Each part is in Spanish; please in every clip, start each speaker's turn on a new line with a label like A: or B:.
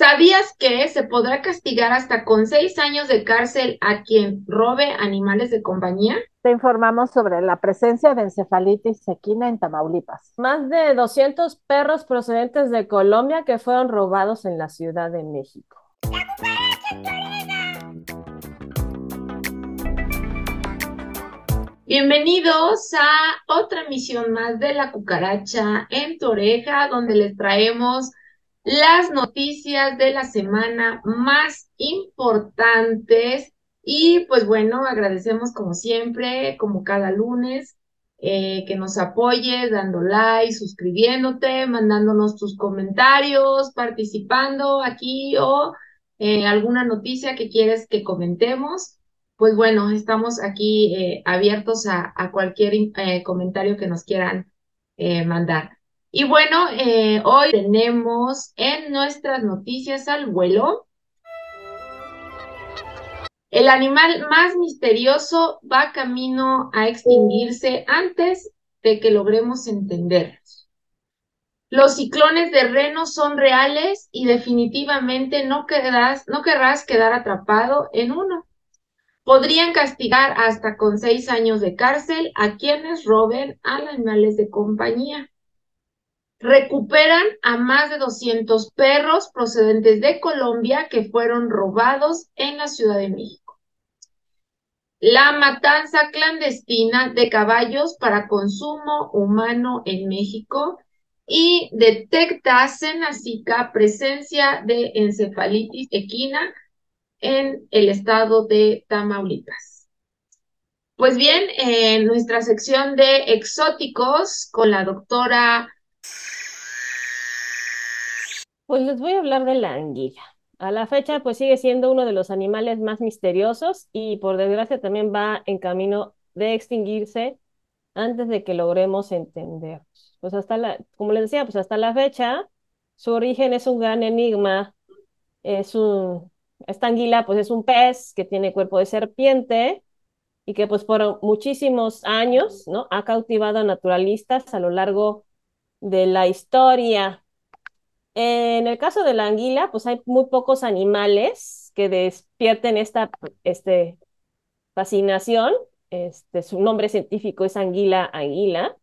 A: ¿Sabías que se podrá castigar hasta con seis años de cárcel a quien robe animales de compañía?
B: Te informamos sobre la presencia de encefalitis equina en Tamaulipas.
C: Más de 200 perros procedentes de Colombia que fueron robados en la Ciudad de México.
A: Bienvenidos a otra emisión más de La Cucaracha en tu oreja, donde les traemos las noticias de la semana más importantes. Y pues bueno, agradecemos como siempre, como cada lunes, eh, que nos apoyes dando like, suscribiéndote, mandándonos tus comentarios, participando aquí o eh, alguna noticia que quieres que comentemos. Pues bueno, estamos aquí eh, abiertos a, a cualquier comentario que nos quieran mandar. Y bueno, eh, hoy tenemos en nuestras noticias al vuelo. El animal más misterioso va camino a extinguirse antes de que logremos entenderlos. Los ciclones de reno son reales y definitivamente no, no querrás quedar atrapado en uno. Podrían castigar hasta con seis años de cárcel a quienes roben a animales de compañía recuperan a más de 200 perros procedentes de Colombia que fueron robados en la Ciudad de México. La matanza clandestina de caballos para consumo humano en México y detecta Senacica presencia de encefalitis equina en el estado de Tamaulipas. Pues bien, en nuestra sección de exóticos con la doctora
C: pues les voy a hablar de la anguila. A la fecha, pues sigue siendo uno de los animales más misteriosos y por desgracia también va en camino de extinguirse antes de que logremos entender. Pues hasta la, como les decía, pues hasta la fecha, su origen es un gran enigma. Es un, esta anguila, pues es un pez que tiene cuerpo de serpiente y que pues por muchísimos años, ¿no? Ha cautivado a naturalistas a lo largo de la historia. En el caso de la anguila, pues hay muy pocos animales que despierten esta este, fascinación. Este, su nombre científico es anguila anguila.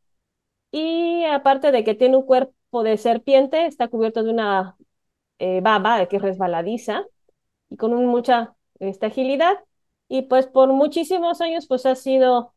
C: Y aparte de que tiene un cuerpo de serpiente, está cubierto de una eh, baba que es resbaladiza y con mucha este, agilidad. Y pues por muchísimos años pues ha sido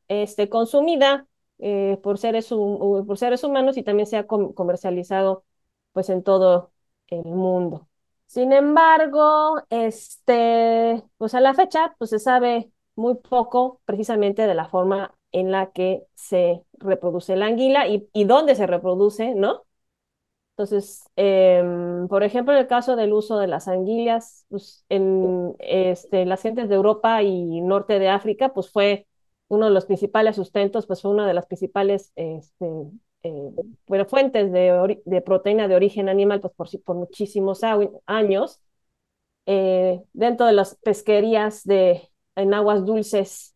C: consumida eh, por seres humanos y también se ha comercializado pues en todo el mundo. Sin embargo, este, pues a la fecha, pues se sabe muy poco precisamente de la forma en la que se reproduce la anguila y, y dónde se reproduce, ¿no? Entonces, em, por ejemplo, en el caso del uso de las anguilas, pues en este, las gentes de Europa y norte de África, pues fue uno de los principales sustentos, pues fue una de las principales este, eh, bueno, fuentes de, proteína de origen animal pues por, por muchísimos años eh, dentro de las pesquerías de, en aguas dulces.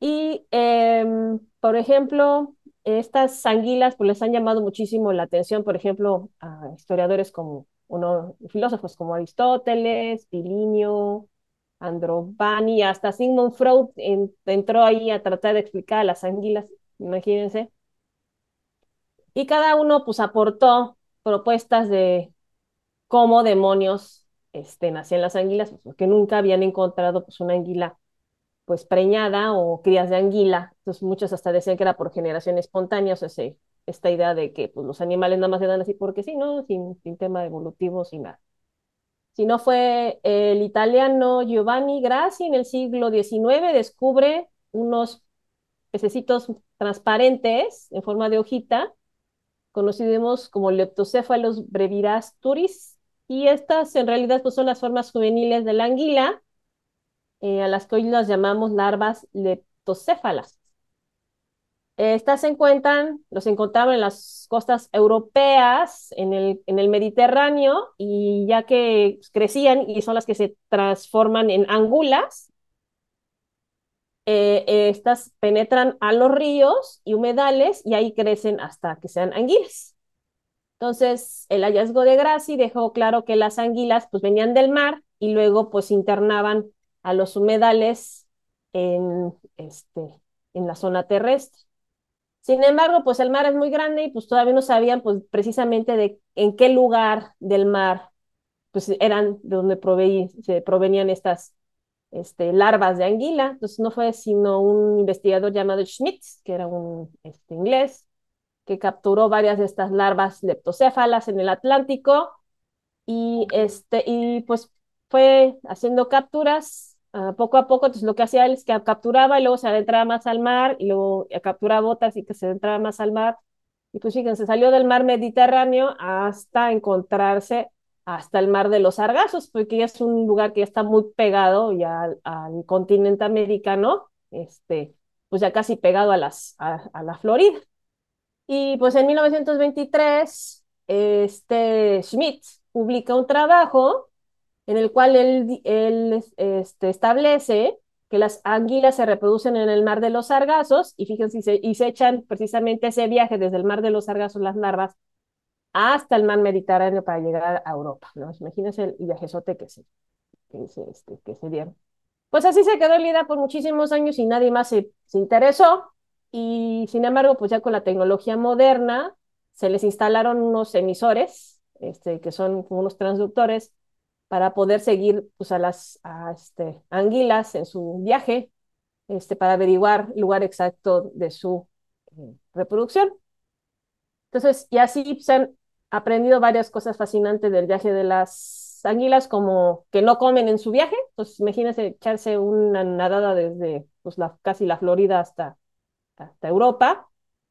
C: Y, em, por ejemplo, estas anguilas pues les han llamado muchísimo la atención, por ejemplo, a historiadores como uno, filósofos como Aristóteles, Pilinio, Androvani, hasta Sigmund Freud entró ahí a tratar de explicar a las anguilas, imagínense. Y cada uno pues aportó propuestas de cómo demonios este, nacían las anguilas, pues, porque nunca habían encontrado pues una anguila pues preñada o crías de anguila. Entonces muchos hasta decían que era por generación espontánea, o sea, esta idea de que pues, los animales nada más se dan así porque sí, ¿no? Sin, sin tema evolutivo, sin nada. Si no fue el italiano Giovanni Grassi en el siglo XIX, descubre unos pececitos transparentes en forma de hojita conocidos como Leptocephalus brevidasturis, y estas en realidad pues, son las formas juveniles de la anguila, eh, a las que hoy las llamamos larvas leptocéfalas. Estas se encuentran, los encontraban en las costas europeas, en el, en el Mediterráneo, y ya que crecían y son las que se transforman en angulas, eh, estas penetran a los ríos y humedales y ahí crecen hasta que sean anguilas. Entonces, el hallazgo de Grassi dejó claro que las anguilas pues venían del mar y luego pues internaban a los humedales en, este, en la zona terrestre. Sin embargo, pues el mar es muy grande y pues todavía no sabían pues precisamente de en qué lugar del mar pues eran de donde provenían estas este, larvas de anguila. Entonces no fue sino un investigador llamado Schmitz, que era un este, inglés, que capturó varias de estas larvas leptocéfalas en el Atlántico y, este, y pues fue haciendo capturas uh, poco a poco. Entonces lo que hacía él es que capturaba y luego se adentraba más al mar y luego capturaba botas y que se adentraba más al mar. Y pues fíjense, salió del mar Mediterráneo hasta encontrarse hasta el mar de los Sargazos, porque ya es un lugar que ya está muy pegado ya al, continente americano, este, pues ya casi pegado a, las, a, la Florida. Y pues en 1923, este Schmidt publica un trabajo en el cual él, él este, establece que las anguilas se reproducen en el mar de los Sargazos, y fíjense, y se, y se echan precisamente ese viaje desde el mar de los Sargazos, las larvas, hasta el mar Mediterráneo para llegar a Europa. ¿no? Imagínense el viajezote que se, que se, este, que se dieron. Pues así se quedó Lida por muchísimos años y nadie más se, se interesó. Y sin embargo, pues ya con la tecnología moderna, se les instalaron unos emisores, este, que son unos transductores, para poder seguir pues, a las este, anguilas en su viaje, este, para averiguar el lugar exacto de su eh, reproducción. Entonces, y así se han aprendido varias cosas fascinantes del viaje de las anguilas, como que no comen en su viaje. Entonces, imagínense echarse una nadada desde pues, la, casi la Florida hasta, hasta Europa.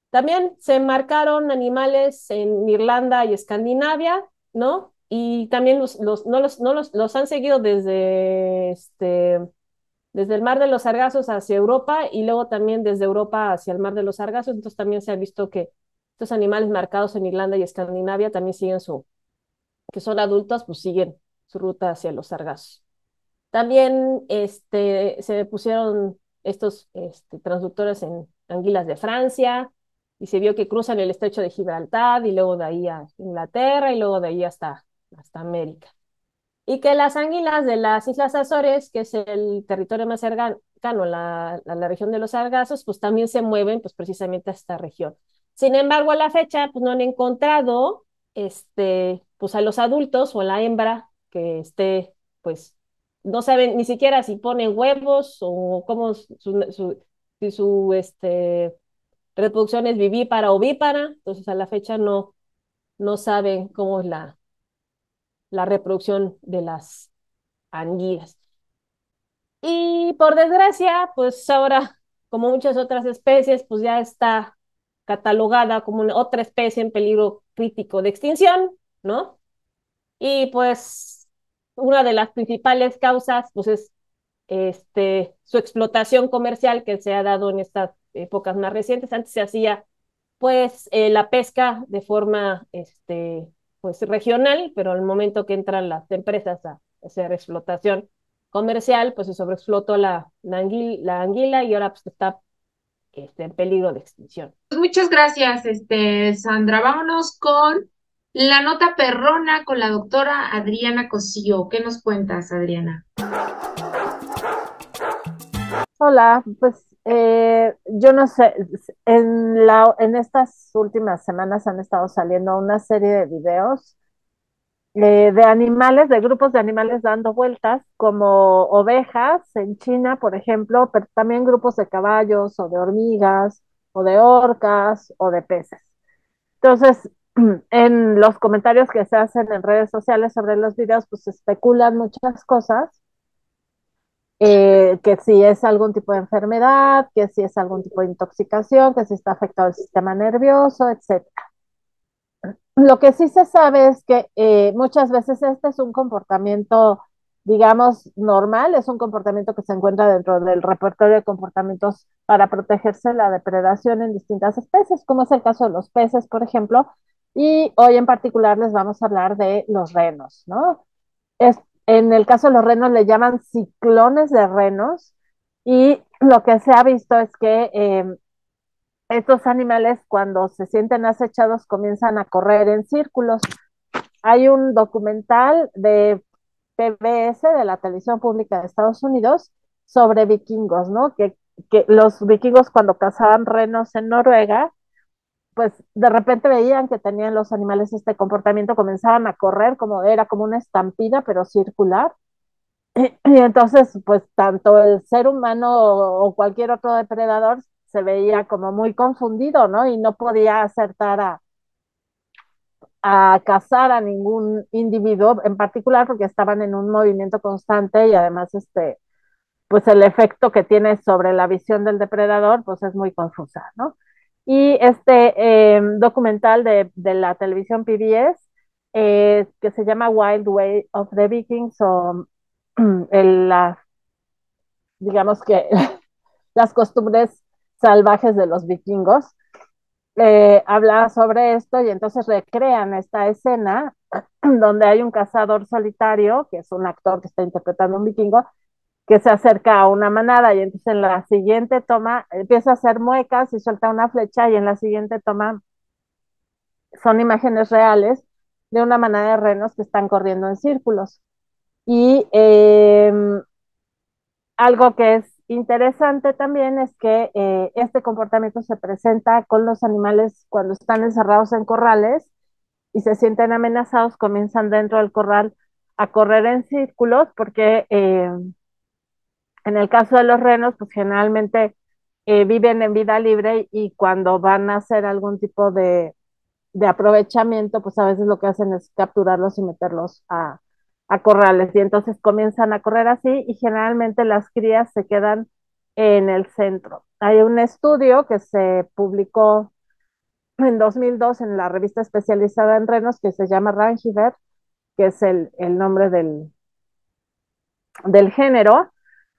C: También se marcaron animales en Irlanda y Escandinavia, ¿no? Y también los, los, no, los, no los, los han seguido desde, este, desde el Mar de los Sargazos hacia Europa y luego también desde Europa hacia el Mar de los Sargazos. Entonces también se ha visto que estos animales marcados en Irlanda y Escandinavia también siguen su, que son adultos, pues siguen su ruta hacia los sargazos. También este, se pusieron estos este, transductores en anguilas de Francia y se vio que cruzan el estrecho de Gibraltar y luego de ahí a Inglaterra y luego de ahí hasta, hasta América. Y que las anguilas de las Islas Azores, que es el territorio más cercano, la, la, región de los sargazos, pues también se mueven pues precisamente a esta región. Sin embargo, a la fecha, pues no han encontrado este, pues a los adultos o a la hembra que esté, pues, no saben ni siquiera si ponen huevos o cómo su, su, si su este, reproducción es vivípara o ovípara. Entonces, a la fecha no, no saben cómo es la, la reproducción de las anguilas. Y por desgracia, pues ahora, como muchas otras especies, pues ya está catalogada como una, otra especie en peligro crítico de extinción, ¿no? Y pues una de las principales causas pues es este, su explotación comercial que se ha dado en estas épocas más recientes. Antes se hacía pues eh, la pesca de forma este, pues regional, pero el momento que entran las empresas a hacer explotación comercial, pues se sobreexplotó la anguila y ahora pues está este, en peligro de extinción.
A: Muchas gracias, este, Sandra. Vámonos con la nota perrona con la doctora Adriana Cosío. ¿Qué nos cuentas, Adriana?
B: Hola, pues eh, yo no sé, en, la, en estas últimas semanas han estado saliendo una serie de videos de animales, de grupos de animales dando vueltas, como ovejas en China, por ejemplo, pero también grupos de caballos o de hormigas o de orcas o de peces. Entonces, en los comentarios que se hacen en redes sociales sobre los videos, pues especulan muchas cosas, eh, que si es algún tipo de enfermedad, que si es algún tipo de intoxicación, que si está afectado el sistema nervioso, etcétera. Lo que sí se sabe es que eh, muchas veces este es un comportamiento, digamos, normal, es un comportamiento que se encuentra dentro del repertorio de comportamientos para protegerse de la depredación en distintas especies, como es el caso de los peces, por ejemplo, y hoy en particular les vamos a hablar de los renos, ¿no? Es, en el caso de los renos le llaman ciclones de renos y lo que se ha visto es que eh, estos animales cuando se sienten acechados comienzan a correr en círculos. Hay un documental de PBS, de la televisión pública de Estados Unidos, sobre vikingos, ¿no? Que, los vikingos cuando cazaban renos en Noruega, pues de repente veían que tenían los animales este comportamiento, comenzaban a correr como era como una estampida, pero circular. Y entonces, pues tanto el ser humano o cualquier otro depredador se veía como muy confundido, ¿no? Y no podía acertar a, a cazar a ningún individuo en particular porque estaban en un movimiento constante y además este, pues el efecto que tiene sobre la visión del depredador pues es muy confusa, ¿no? Y este eh, documental de, de, la televisión PBS eh, que se llama Wild Way of the Vikings o la, digamos que las costumbres salvajes de los vikingos, eh, habla sobre esto y entonces recrean esta escena donde hay un cazador solitario, que es un actor que está interpretando un vikingo, que se acerca a una manada y entonces en la siguiente toma empieza a hacer muecas y suelta una flecha y en la siguiente toma son imágenes reales de una manada de renos que están corriendo en círculos. Y eh, algo que es interesante también es que eh, este comportamiento se presenta con los animales cuando están encerrados en corrales y se sienten amenazados, comienzan dentro del corral a correr en círculos porque eh, en el caso de los renos, pues generalmente eh, viven en vida libre y cuando van a hacer algún tipo de, de, aprovechamiento, pues a veces lo que hacen es capturarlos y meterlos a, a corrales y entonces comienzan a correr así y generalmente las crías se quedan en el centro. Hay un estudio que se publicó en 2002 en la revista especializada en renos que se llama Rangiver, que es el, el nombre del, del género,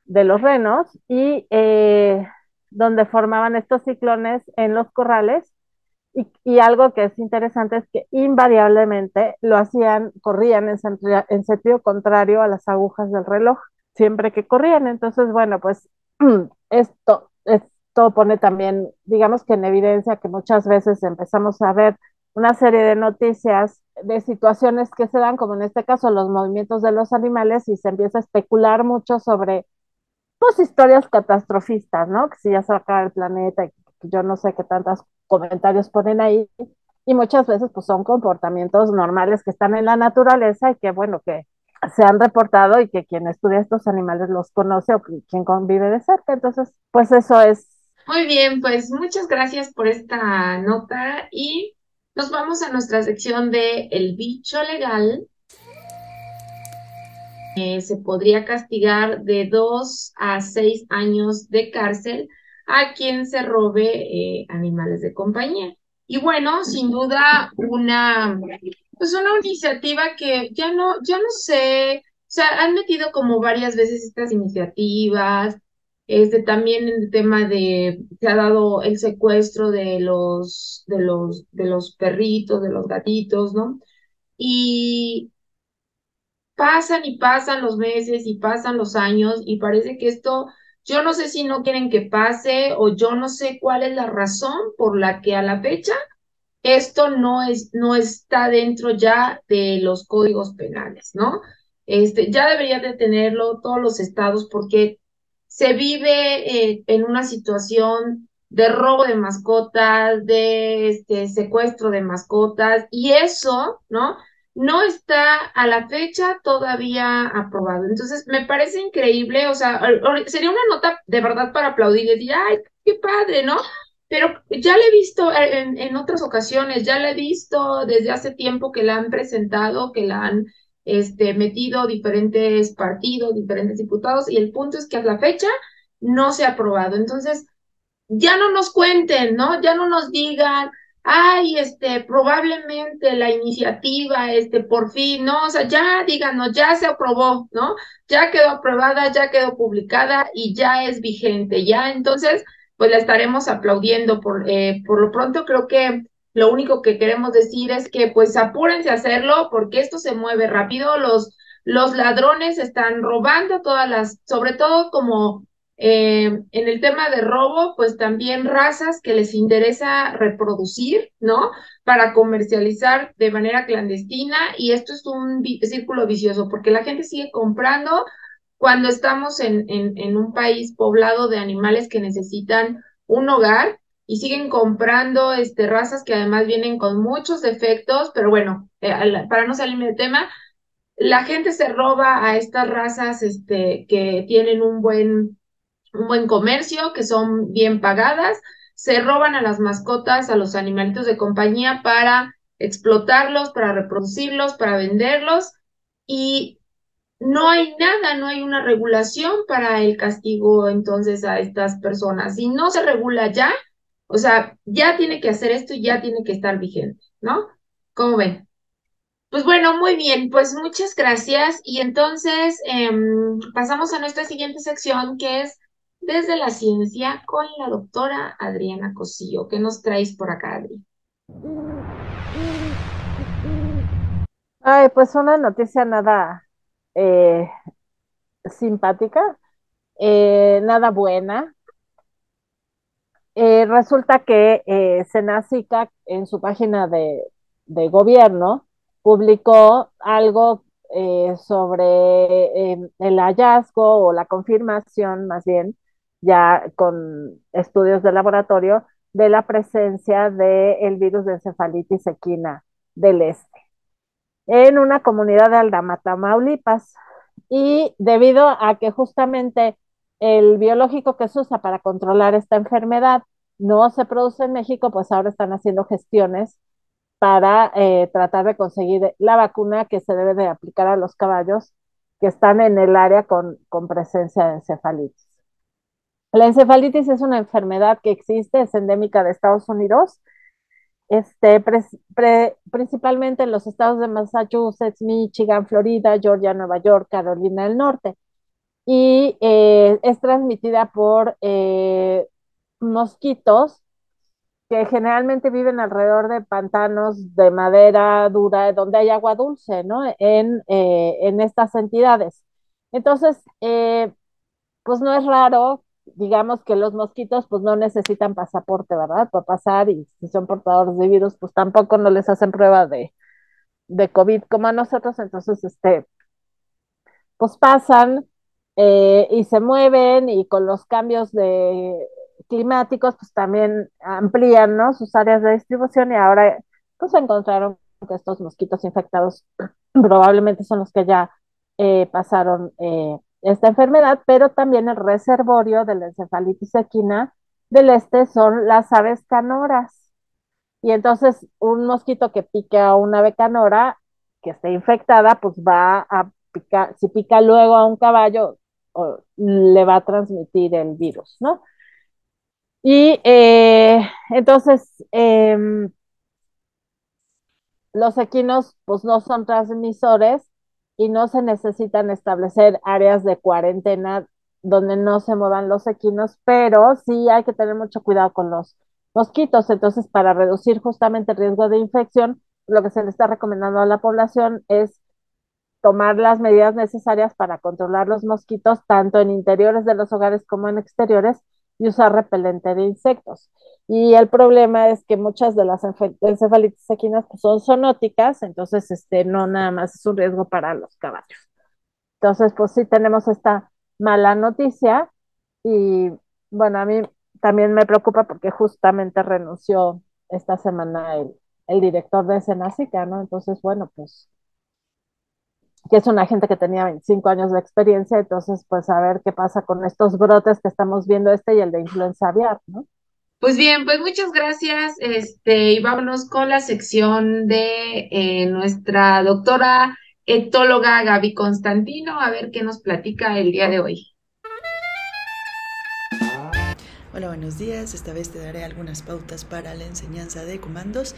B: de los renos y eh, donde formaban estos ciclones en los corrales. Y, y, algo que es interesante es que invariablemente lo hacían, corrían en, en sentido contrario a las agujas del reloj, siempre que corrían. Entonces, bueno, pues esto, esto pone también, digamos que en evidencia que muchas veces empezamos a ver una serie de noticias de situaciones que se dan, como en este caso los movimientos de los animales, y se empieza a especular mucho sobre pues historias catastrofistas, ¿no? Que si ya se va a acabar el planeta, yo no sé qué tantos comentarios ponen ahí, y muchas veces pues son comportamientos normales que están en la naturaleza y que bueno, que se han reportado y que quien estudia estos animales los conoce o quien convive de cerca. Entonces, pues eso es.
A: Muy bien, pues muchas gracias por esta nota y nos vamos a nuestra sección de El bicho legal. Se podría castigar de dos a seis años de cárcel a quien se robe eh, animales de compañía. Y bueno, sin duda, una, pues una iniciativa que ya no, ya no sé, o sea, han metido como varias veces estas iniciativas, este también el tema de, se ha dado el secuestro de los, de los, de los perritos, de los gatitos, ¿no? Y, pasan y pasan los meses y pasan los años y parece que esto, yo no sé si no quieren que pase o yo no sé cuál es la razón por la que a la fecha esto no es no está dentro ya de los códigos penales, ¿no? Este, ya deberían de tenerlo todos los estados porque se vive eh, en una situación de robo de mascotas, de este secuestro de mascotas y eso, ¿no? No está a la fecha todavía aprobado. Entonces, me parece increíble, o sea, sería una nota de verdad para aplaudir y decir, ay, qué padre, ¿no? Pero ya la he visto en, en otras ocasiones, ya la he visto desde hace tiempo que la han presentado, que la han este, metido diferentes partidos, diferentes diputados, y el punto es que a la fecha no se ha aprobado. Entonces, ya no nos cuenten, ¿no? Ya no nos digan, ay, este, probablemente la iniciativa, este, por fin, ¿no? O sea, ya díganos, ya se aprobó, ¿no? Ya quedó aprobada, ya quedó publicada y ya es vigente, ya entonces, pues la estaremos aplaudiendo por, eh, por lo pronto creo que lo único que queremos decir es que pues apúrense a hacerlo porque esto se mueve rápido, los, los ladrones están robando todas las, sobre todo como Eh, en el tema de robo, pues también razas que les interesa reproducir, ¿no? Para comercializar de manera clandestina y esto es un círculo vicioso porque la gente sigue comprando cuando estamos en, un país poblado de animales que necesitan un hogar y siguen comprando este, razas que además vienen con muchos defectos, pero bueno, eh, para no salirme del tema, la gente se roba a estas razas este, que tienen un buen, un buen comercio, que son bien pagadas, se roban a las mascotas, a los animalitos de compañía para explotarlos, para reproducirlos, para venderlos y no hay nada, no hay una regulación para el castigo entonces a estas personas. Si no se regula ya, o sea, ya tiene que hacer esto y ya tiene que estar vigente, ¿no? ¿Cómo ven? Pues bueno, muy bien, pues muchas gracias. Y entonces em, pasamos a nuestra siguiente sección que es Desde la Ciencia con la doctora Adriana Cosillo. ¿Qué nos traes por acá, Adri?
B: Ay, pues una noticia nada eh, simpática, eh, nada buena. Eh, resulta que eh, Senacica en su página de, gobierno publicó algo sobre el hallazgo o la confirmación, más bien, ya con estudios de laboratorio, de la presencia del virus de encefalitis equina del este en una comunidad de Aldama, Tamaulipas. Y debido a que justamente el biológico que se usa para controlar esta enfermedad no se produce en México, pues ahora están haciendo gestiones para eh, tratar de conseguir la vacuna que se debe de aplicar a los caballos que están en el área con, con presencia de encefalitis. La encefalitis es una enfermedad que existe, es endémica de Estados Unidos este, principalmente en los estados de Massachusetts, Michigan, Florida, Georgia, Nueva York, Carolina del Norte. Y eh, es transmitida por eh, mosquitos que generalmente viven alrededor de pantanos de madera dura, donde hay agua dulce, ¿no? En, eh, en estas entidades. Entonces, pues no es raro digamos que los mosquitos pues no necesitan pasaporte, ¿verdad? Para pasar y si son portadores de virus pues tampoco no les hacen prueba de, de COVID como a nosotros, entonces este, pues pasan eh, y se mueven y con los cambios de climáticos pues también amplían, ¿no? Sus áreas de distribución y ahora pues encontraron que estos mosquitos infectados probablemente son los que ya eh, pasaron eh, esta enfermedad, pero también el reservorio de la encefalitis equina del este son las aves canoras. Y entonces un mosquito que pique a una ave canora que esté infectada, pues va a picar, si pica luego a un caballo, le va a transmitir el virus, ¿no? Y eh, entonces, em, los equinos, pues no son transmisores, y no se necesitan establecer áreas de cuarentena donde no se muevan los equinos, pero sí hay que tener mucho cuidado con los mosquitos. Entonces, para reducir justamente el riesgo de infección, lo que se le está recomendando a la población es tomar las medidas necesarias para controlar los mosquitos, tanto en interiores de los hogares como en exteriores, y usar repelente de insectos. Y el problema es que muchas de las encefalitis equinas pues, son zoonóticas, entonces este, no nada más es un riesgo para los caballos. Entonces, pues sí tenemos esta mala noticia y bueno, a mí también me preocupa porque justamente renunció esta semana el, el director de Senacica, ¿no? Entonces, bueno, pues que es una gente que tenía 25 años de experiencia, entonces pues a ver qué pasa con estos brotes que estamos viendo este y el de influenza aviar, ¿no?
A: Pues bien, pues muchas gracias, este, y vámonos con la sección de eh, nuestra doctora etóloga Gaby Constantino, a ver qué nos platica el día de hoy.
D: Hola, buenos días. Esta vez te daré algunas pautas para la enseñanza de comandos.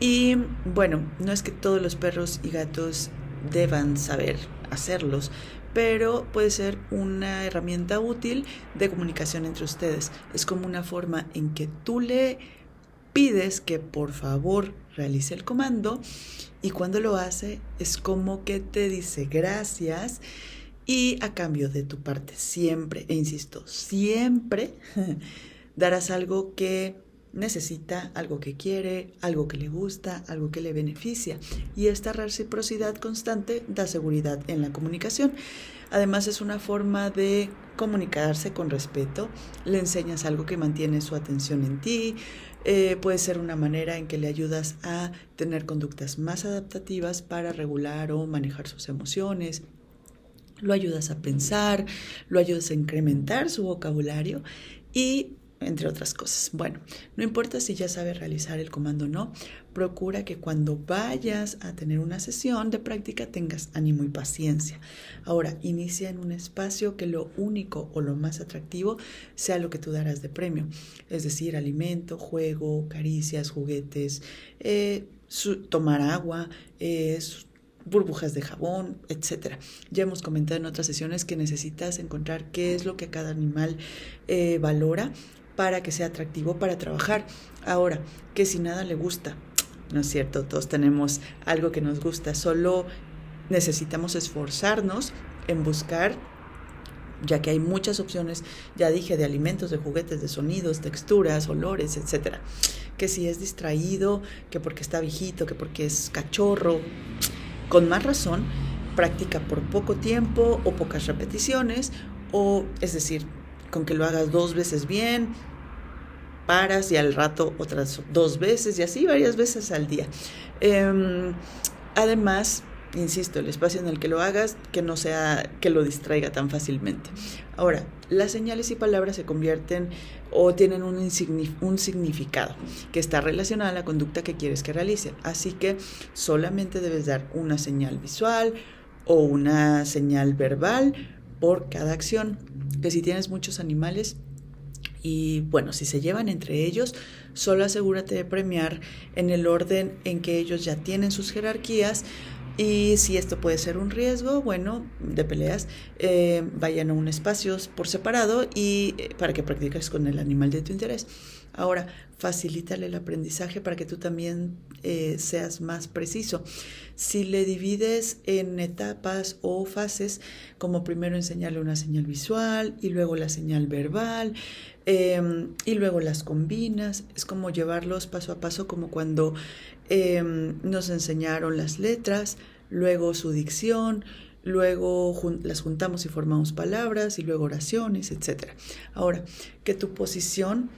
D: Y bueno, no es que todos los perros y gatos deban saber hacerlos, pero puede ser una herramienta útil de comunicación entre ustedes. Es como una forma en que tú le pides que por favor realice el comando y cuando lo hace es como que te dice gracias y a cambio de tu parte siempre, e insisto, siempre darás algo que necesita, algo que quiere, algo que le gusta, algo que le beneficia. Y esta reciprocidad constante da seguridad en la comunicación. Además es una forma de comunicarse con respeto, le enseñas algo que mantiene su atención en ti, eh, puede ser una manera en que le ayudas a tener conductas más adaptativas para regular o manejar sus emociones, lo ayudas a pensar, lo ayudas a incrementar su vocabulario y entre otras cosas. Bueno, no importa si ya sabes realizar el comando o no, procura que cuando vayas a tener una sesión de práctica tengas ánimo y paciencia. Ahora, inicia en un espacio que lo único o lo más atractivo sea lo que tú darás de premio, es decir, alimento, juego, caricias, juguetes, eh, tomar agua, eh, burbujas de jabón, etc. Ya hemos comentado en otras sesiones que necesitas encontrar qué es lo que cada animal eh, valora para que sea atractivo para trabajar. Ahora, que si nada le gusta, ¿no es cierto? Todos tenemos algo que nos gusta, solo necesitamos esforzarnos en buscar ya que hay muchas opciones, ya dije, de alimentos, de juguetes, de sonidos, texturas, olores, etcétera. Que si es distraído, que porque está viejito, que porque es cachorro, con más razón, practica por poco tiempo o pocas repeticiones, o es decir, con que lo hagas dos veces bien, paras y al rato otras dos veces y así varias veces al día. Em, además, insisto, el espacio en el que lo hagas, que no sea que lo distraiga tan fácilmente. Ahora, las señales y palabras se convierten o tienen un, un, significado que está relacionado a la conducta que quieres que realice. Así que solamente debes dar una señal visual o una señal verbal por cada acción. Que si tienes muchos animales, y bueno, si se llevan entre ellos, solo asegúrate de premiar en el orden en que ellos ya tienen sus jerarquías. Y si esto puede ser un riesgo, bueno, de peleas, eh, vayan a un espacio por separado y eh, para que practiques con el animal de tu interés. Ahora, facilítale el aprendizaje para que tú también eh, seas más preciso. Si le divides en etapas o fases, como primero enseñarle una señal visual y luego la señal verbal, Em, y luego las combinas, es como llevarlos paso a paso, como cuando em, nos enseñaron las letras, luego su dicción, luego las juntamos y formamos palabras y luego oraciones, etc. Ahora, que tu posición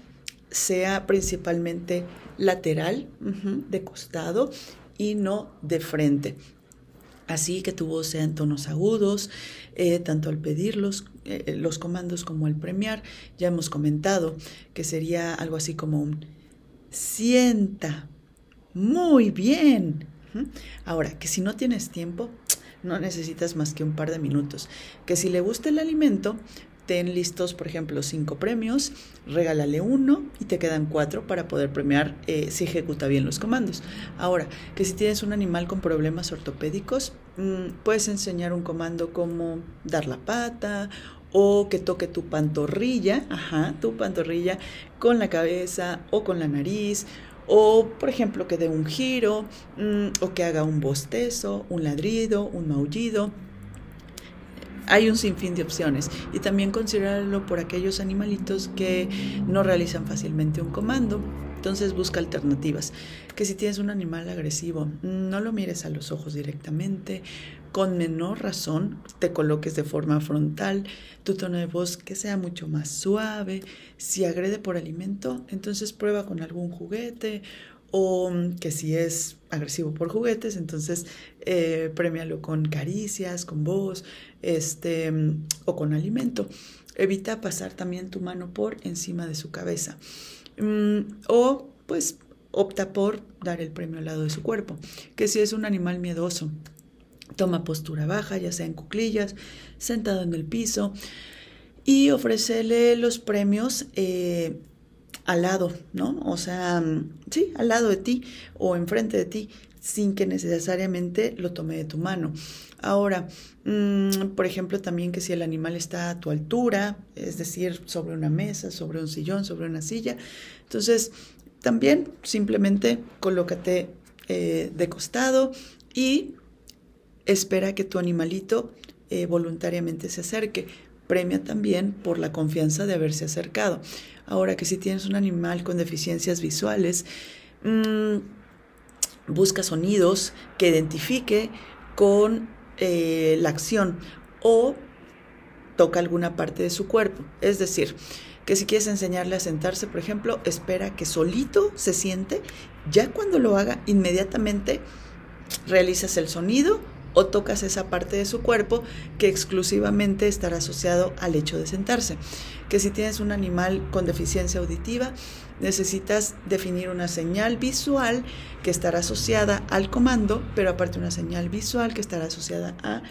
D: sea principalmente lateral, de costado y no de frente. Así que tu voz sea en tonos agudos, eh, tanto al pedirlos eh, los comandos como al premiar. Ya hemos comentado que sería algo así como un sienta muy bien. Ahora, que si no tienes tiempo, no necesitas más que un par de minutos. Que si le gusta el alimento, ten listos, por ejemplo, cinco premios, regálale uno y te quedan cuatro para poder premiar eh, si ejecuta bien los comandos. Ahora, que si tienes un animal con problemas ortopédicos, mm, puedes enseñar un comando como dar la pata o que toque tu pantorrilla, ajá, tu pantorrilla con la cabeza o con la nariz, o por ejemplo que dé un giro, mm, o que haga un bostezo, un ladrido, un maullido hay un sinfín de opciones y también considerarlo por aquellos animalitos que no realizan fácilmente un comando. Entonces busca alternativas. Que si tienes un animal agresivo, no lo mires a los ojos directamente, con menor razón te coloques de forma frontal, tu tono de voz que sea mucho más suave. Si agrede por alimento, entonces prueba con algún juguete o que si es agresivo por juguetes, entonces eh, premialo con caricias, con voz, este, o con alimento. Evita pasar también tu mano por encima de su cabeza. Mm, o pues opta por dar el premio al lado de su cuerpo, que si es un animal miedoso, toma postura baja, ya sea en cuclillas, sentado en el piso, y ofrécele los premios eh, al lado, ¿no? O sea, sí, al lado de ti o enfrente de ti, sin que necesariamente lo tome de tu mano. Ahora, mm, por ejemplo, también que si el animal está a tu altura, es decir, sobre una mesa, sobre un sillón, sobre una silla, entonces también simplemente colócate eh, de costado y espera que tu animalito eh, voluntariamente se acerque. Premia también por la confianza de haberse acercado. Ahora que si tienes un animal con deficiencias visuales, mmm, busca sonidos que identifique con eh, la acción o toca alguna parte de su cuerpo. Es decir, que si quieres enseñarle a sentarse, por ejemplo, espera que solito se siente, ya cuando lo haga, inmediatamente realizas el sonido o tocas esa parte de su cuerpo que exclusivamente estará asociado al hecho de sentarse. Que si tienes un animal con deficiencia auditiva, necesitas definir una señal visual que estará asociada al comando, pero aparte una señal visual que estará asociada a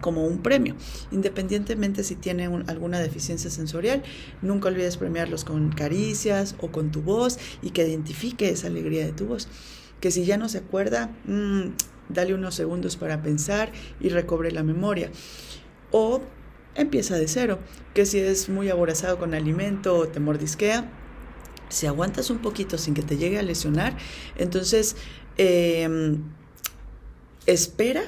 D: como un premio, independientemente si tiene alguna deficiencia sensorial, nunca olvides premiarlos con caricias o con tu voz y que identifique esa alegría de tu voz. Que si ya no se acuerda, mmm, dale unos segundos para pensar y recobre la memoria. O empieza de cero, que si es muy aborazado con alimento o te mordisquea, si aguantas un poquito sin que te llegue a lesionar, entonces em, espera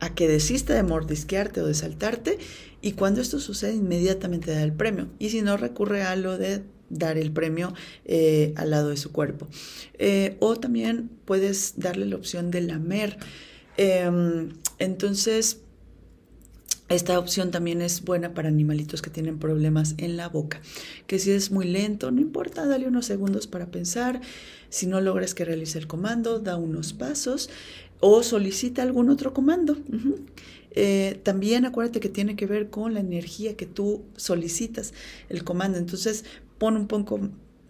D: a que desista de mordisquearte o de saltarte y cuando esto sucede inmediatamente da el premio y si no recurre a lo de dar el premio eh, al lado de su cuerpo. Eh, o también puedes darle la opción de lamer. Em, entonces, esta opción también es buena para animalitos que tienen problemas en la boca. Que si es muy lento, no importa, dale unos segundos para pensar. Si no logras que realice el comando, da unos pasos o solicita algún otro comando. Eh, también acuérdate que tiene que ver con la energía que tú solicitas el comando. Entonces, pon un poco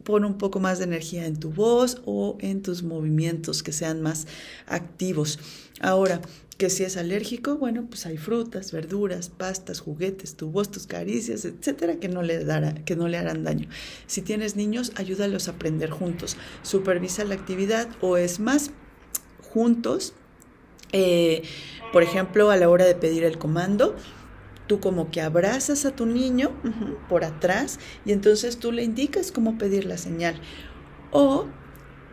D: pon un poco más de energía en tu voz o en tus movimientos que sean más activos. Ahora, que si es alérgico, bueno, pues hay frutas, verduras, pastas, juguetes, tu voz, tus caricias, etcétera, que no le dará, que no le harán daño. Si tienes niños, ayúdalos a aprender juntos. Supervisa la actividad o es más, juntos. Eh, por ejemplo, a la hora de pedir el comando, tú como que abrazas a tu niño por atrás y entonces tú le indicas cómo pedir la señal. O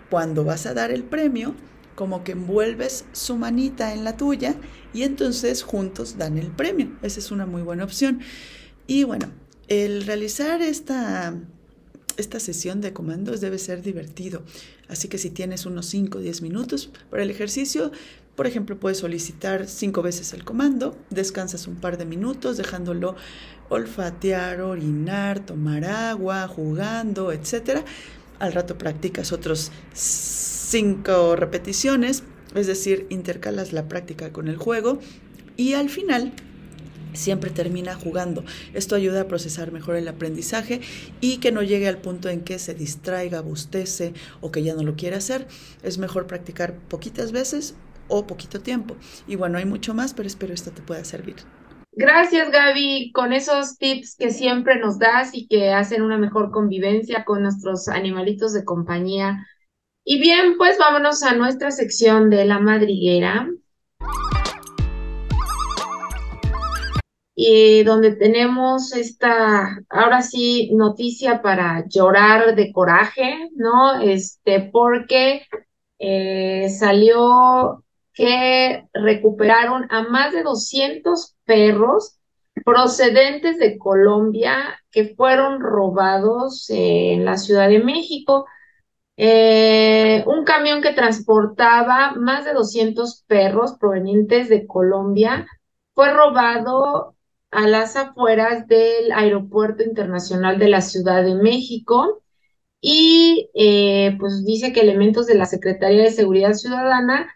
D: cuando vas a dar el premio, como que envuelves su manita en la tuya y entonces juntos dan el premio. Esa es una muy buena opción. Y bueno, el realizar esta, esta sesión de comandos debe ser divertido. Así que si tienes unos 5 o 10 minutos para el ejercicio, por ejemplo, puedes solicitar cinco veces el comando, descansas un par de minutos dejándolo olfatear, orinar, tomar agua, jugando, etc. Al rato practicas otros cinco repeticiones, es decir, intercalas la práctica con el juego y al final siempre termina jugando. Esto ayuda a procesar mejor el aprendizaje y que no llegue al punto en que se distraiga, bustece o que ya no lo quiera hacer. Es mejor practicar poquitas veces o poquito tiempo. Y bueno, hay mucho más, pero espero esto te pueda servir.
A: Gracias, Gaby, con esos tips que siempre nos das y que hacen una mejor convivencia con nuestros animalitos de compañía. Y bien, pues vámonos a nuestra sección de la madriguera. Y donde tenemos esta, ahora sí, noticia para llorar de coraje, ¿no? Este, porque eh, salió que recuperaron a más de 200 perros procedentes de Colombia que fueron robados en la Ciudad de México. Eh, un camión que transportaba más de 200 perros provenientes de Colombia fue robado a las afueras del Aeropuerto Internacional de la Ciudad de México y eh, pues dice que elementos de la Secretaría de Seguridad Ciudadana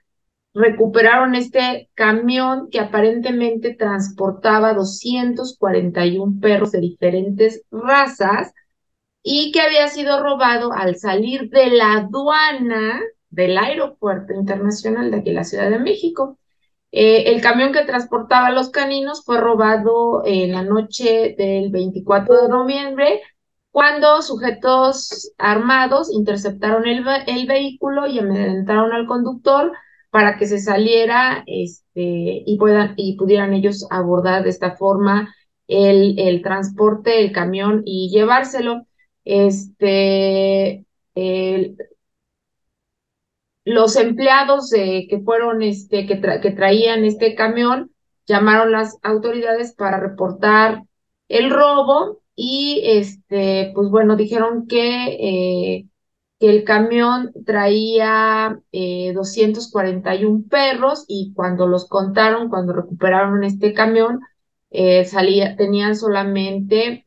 A: recuperaron este camión que aparentemente transportaba 241 perros de diferentes razas y que había sido robado al salir de la aduana del Aeropuerto Internacional de aquí, la Ciudad de México. Eh, el camión que transportaba los caninos fue robado en la noche del 24 de noviembre cuando sujetos armados interceptaron el, el vehículo y amedrentaron al conductor para que se saliera este, y, puedan, y pudieran ellos abordar de esta forma el, el transporte, el camión y llevárselo. Este, los empleados que fueron, este, que, que traían este camión, llamaron las autoridades para reportar el robo y este, pues bueno, dijeron que, eh, que el camión traía eh, 241 perros y cuando los contaron, cuando recuperaron este camión, eh, salía, tenían solamente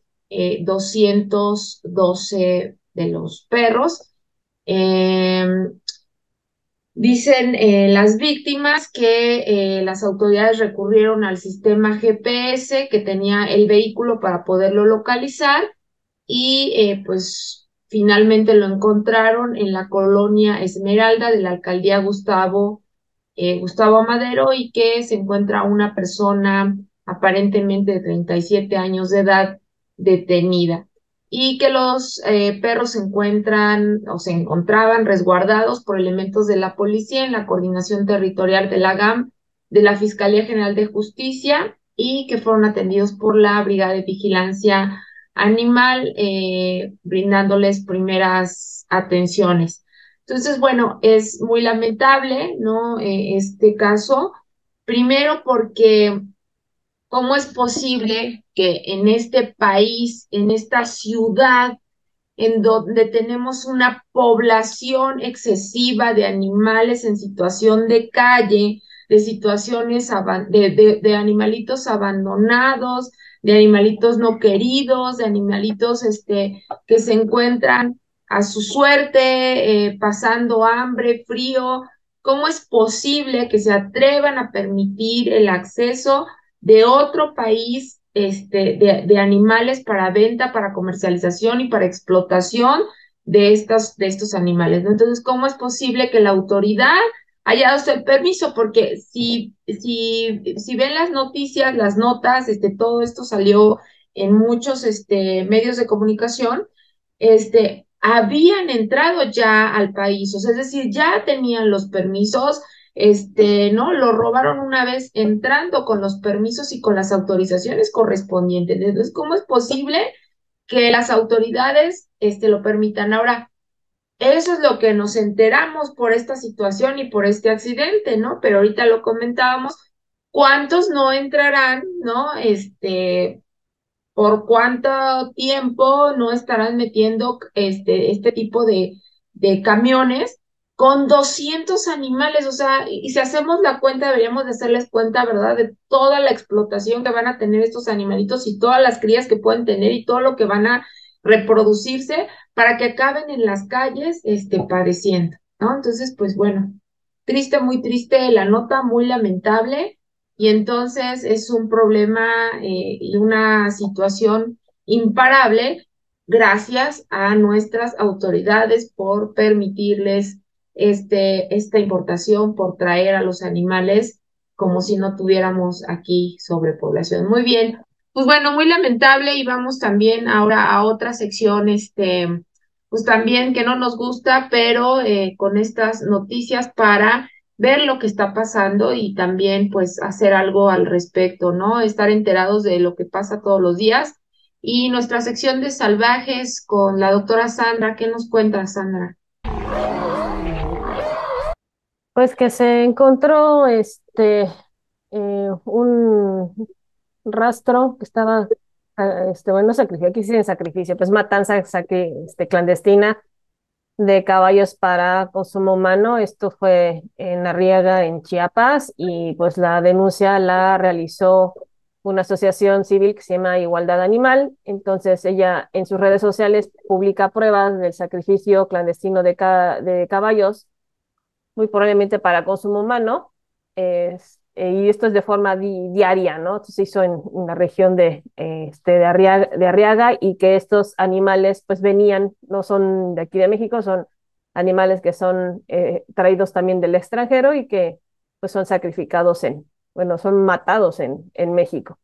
A: 212 eh, de los perros. Em, Dicen eh, las víctimas que eh, las autoridades recurrieron al sistema GPS que tenía el vehículo para poderlo localizar y eh, pues finalmente lo encontraron en la colonia Esmeralda de la alcaldía Gustavo, Gustavo Madero y que se encuentra una persona aparentemente de 37 años de edad detenida y que los eh, perros se encuentran o se encontraban resguardados por elementos de la policía en la coordinación territorial de la GAM, de la Fiscalía General de Justicia y que fueron atendidos por la Brigada de Vigilancia Animal, eh, brindándoles primeras atenciones. Entonces, bueno, es muy lamentable, ¿no? Eh, este caso, primero porque ¿Cómo es posible que en este país, en esta ciudad, en donde tenemos una población excesiva de animales en situación de calle, de situaciones de, de, animalitos abandonados, de animalitos no queridos, de animalitos este, que se encuentran a su suerte, eh, pasando hambre, frío. ¿Cómo es posible que se atrevan a permitir el acceso de otro país este, de, animales para venta, para comercialización y para explotación de, estas, de estos animales. Entonces, ¿cómo es posible que la autoridad haya dado el permiso? Porque si, si, si ven las noticias, las notas, este, todo esto salió en muchos este, medios de comunicación, este, habían entrado ya al país, o sea, es decir, ya tenían los permisos, este, ¿no? Lo robaron una vez entrando con los permisos y con las autorizaciones correspondientes. Entonces, ¿cómo es posible que las autoridades este, lo permitan? Ahora, eso es lo que nos enteramos por esta situación y por este accidente, ¿no? Pero ahorita lo comentábamos, ¿cuántos no entrarán, ¿no? Este, por cuánto tiempo no estarán metiendo este, este tipo de, de camiones con 200 animales, o sea, y si hacemos la cuenta, deberíamos de hacerles cuenta, ¿verdad?, de toda la explotación que van a tener estos animalitos y todas las crías que pueden tener y todo lo que van a reproducirse para que acaben en las calles, este, padeciendo, ¿no? Entonces, pues bueno, triste, muy triste la nota, muy lamentable, y entonces es un problema eh, y una situación imparable gracias a nuestras autoridades por permitirles este, esta importación por traer a los animales como si no tuviéramos aquí sobrepoblación. Muy bien, pues bueno, muy lamentable y vamos también ahora a otra sección, este, pues también que no nos gusta, pero eh, con estas noticias para ver lo que está pasando y también pues hacer algo al respecto, ¿no? Estar enterados de lo que pasa todos los días. Y nuestra sección de salvajes con la doctora Sandra, ¿qué nos cuenta Sandra?
C: Pues que se encontró este eh, un rastro que estaba, ah, este, bueno, sacrificio, aquí sí en sacrificio, pues matanza este, clandestina de caballos para consumo humano. Esto fue en Arriaga, en Chiapas, y pues la denuncia la realizó una asociación civil que se llama Igualdad Animal. Entonces ella en sus redes sociales publica pruebas del sacrificio clandestino de, de caballos muy probablemente para consumo humano, es, eh, y esto es de forma diaria, ¿no? Esto se hizo en, la región de, este, de, Arriaga, y que estos animales pues venían, no son de aquí de México, son animales que son eh, traídos también del extranjero y que pues son sacrificados en, bueno, son matados en, en México.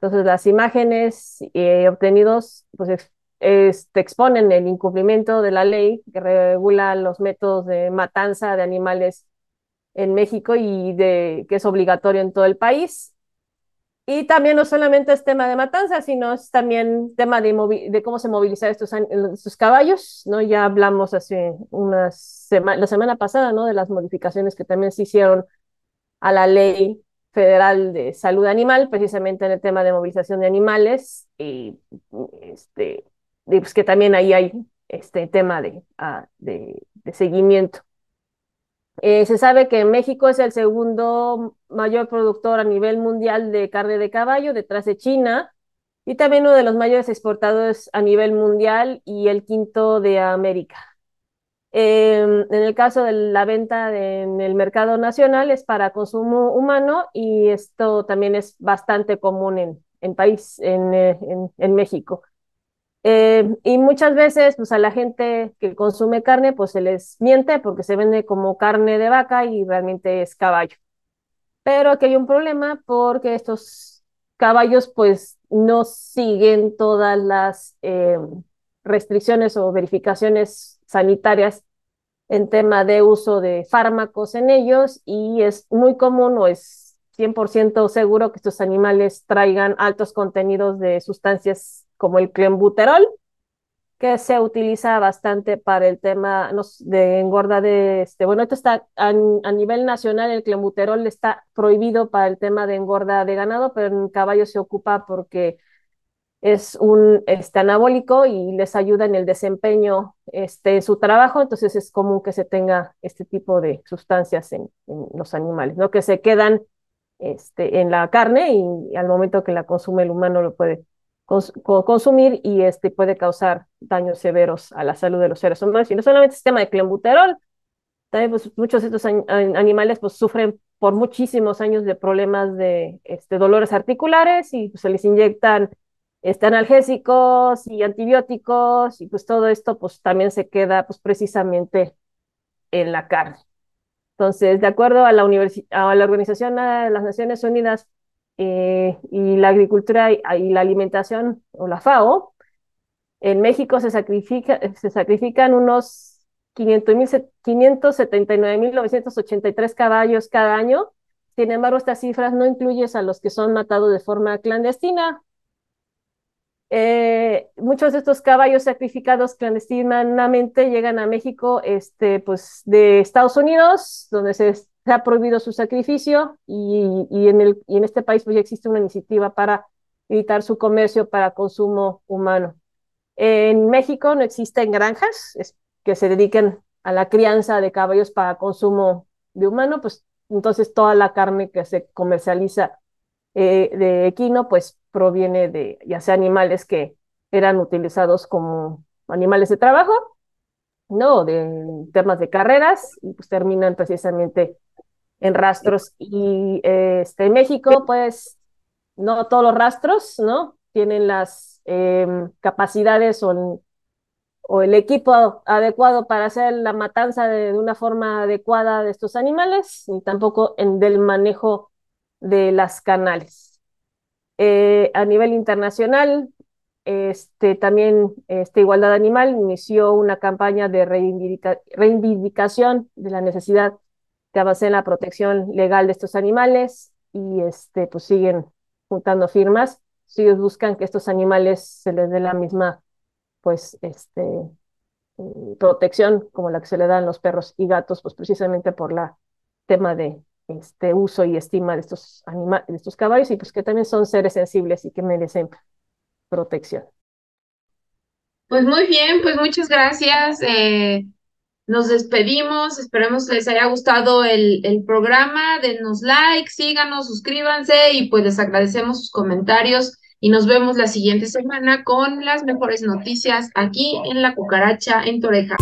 C: Entonces las imágenes eh, obtenidos pues este, exponen el incumplimiento de la ley que regula los métodos de matanza de animales en México y de, que es obligatorio en todo el país. Y también no solamente es tema de matanza, sino es también tema de, de cómo se movilizan estos, estos caballos, ¿no? Ya hablamos hace unas la semana pasada, ¿no? De las modificaciones que también se hicieron a la ley Federal de Salud Animal, precisamente en el tema de movilización de animales, y este, pues que también ahí hay este tema de, ah, de, seguimiento. Eh, se sabe que México es el segundo mayor productor a nivel mundial de carne de caballo, detrás de China, y también uno de los mayores exportadores a nivel mundial y el quinto de América. Em, en el caso de la venta en el mercado nacional es para consumo humano y esto también es bastante común en, en país, en, eh, en, México. Em, y muchas veces, pues a la gente que consume carne, pues se les miente porque se vende como carne de vaca y realmente es caballo. Pero aquí hay un problema porque estos caballos, pues no siguen todas las em, restricciones o verificaciones sanitarias en tema de uso de fármacos en ellos y es muy común o es 100% seguro que estos animales traigan altos contenidos de sustancias como el clenbuterol, que se utiliza bastante para el tema de engorda de este. Bueno, esto está a, nivel nacional, el clenbuterol está prohibido para el tema de engorda de ganado, pero en caballo se ocupa porque es un este, anabólico y les ayuda en el desempeño este, en su trabajo, entonces es común que se tenga este tipo de sustancias en, los animales, ¿no? que se quedan este, en la carne y, al momento que la consume el humano lo puede consumir y este, puede causar daños severos a la salud de los seres humanos. Y no solamente el sistema de clenbuterol, también pues, muchos de estos animales pues, sufren por muchísimos años de problemas de este, dolores articulares y pues, se les inyectan este, analgésicos y antibióticos y pues todo esto pues también se queda pues precisamente en la carne. Entonces, de acuerdo a la, a la Organización de las Naciones Unidas eh, y la Agricultura y, la Alimentación, o la FAO, en México se, sacrifica, se sacrifican unos 579.983 caballos cada año. Sin embargo, estas cifras no incluyen a los que son matados de forma clandestina, eh, muchos de estos caballos sacrificados clandestinamente llegan a México este, pues, de Estados Unidos, donde se, ha prohibido su sacrificio y, y, en el, y en este país pues, ya existe una iniciativa para evitar su comercio para consumo humano. En México no existen granjas que se dediquen a la crianza de caballos para consumo de humano, pues entonces toda la carne que se comercializa eh, de equino, pues proviene de ya sea animales que eran utilizados como animales de trabajo, ¿no? De temas de carreras, y pues terminan precisamente en rastros. Y este, en México, pues, no todos los rastros, ¿no? Tienen las em, capacidades o, o, el equipo adecuado para hacer la matanza de, de, una forma adecuada de estos animales, ni tampoco en del manejo de las canales. Eh, a nivel internacional, este, también este, Igualdad Animal inició una campaña de reivindicación de la necesidad de avanzar en la protección legal de estos animales y este, pues siguen juntando firmas. Si ellos buscan que estos animales se les dé la misma pues, este, eh, protección como la que se le dan los perros y gatos, pues precisamente por la tema de este uso y estima de estos, animales, de estos caballos y pues que también son seres sensibles y que merecen protección.
A: Pues muy bien, pues muchas gracias. Eh, nos despedimos, esperemos que les haya gustado el, el programa, denos like, síganos, suscríbanse y pues les agradecemos sus comentarios y nos vemos la siguiente semana con las mejores noticias aquí en La Cucaracha en Toreja.